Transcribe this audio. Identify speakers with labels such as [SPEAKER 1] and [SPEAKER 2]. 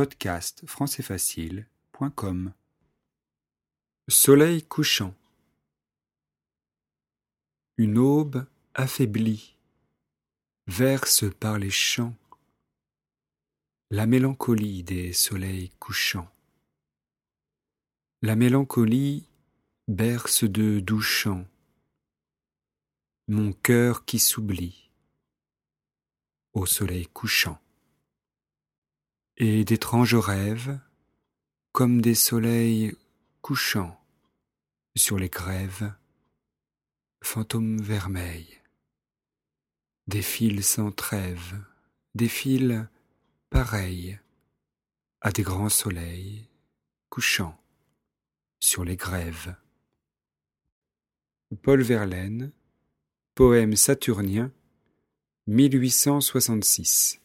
[SPEAKER 1] Podcast françaisfacile.com Soleil couchant Une aube affaiblie verse par les champs la mélancolie des soleils couchants. La mélancolie berce de doux chants mon cœur qui s'oublie au soleil couchant. Et d'étranges rêves, comme des soleils couchants sur les grèves, fantômes vermeils, des fils sans trêve, des fils pareils à des grands soleils couchants sur les grèves. Paul Verlaine, poème saturnien, 1866.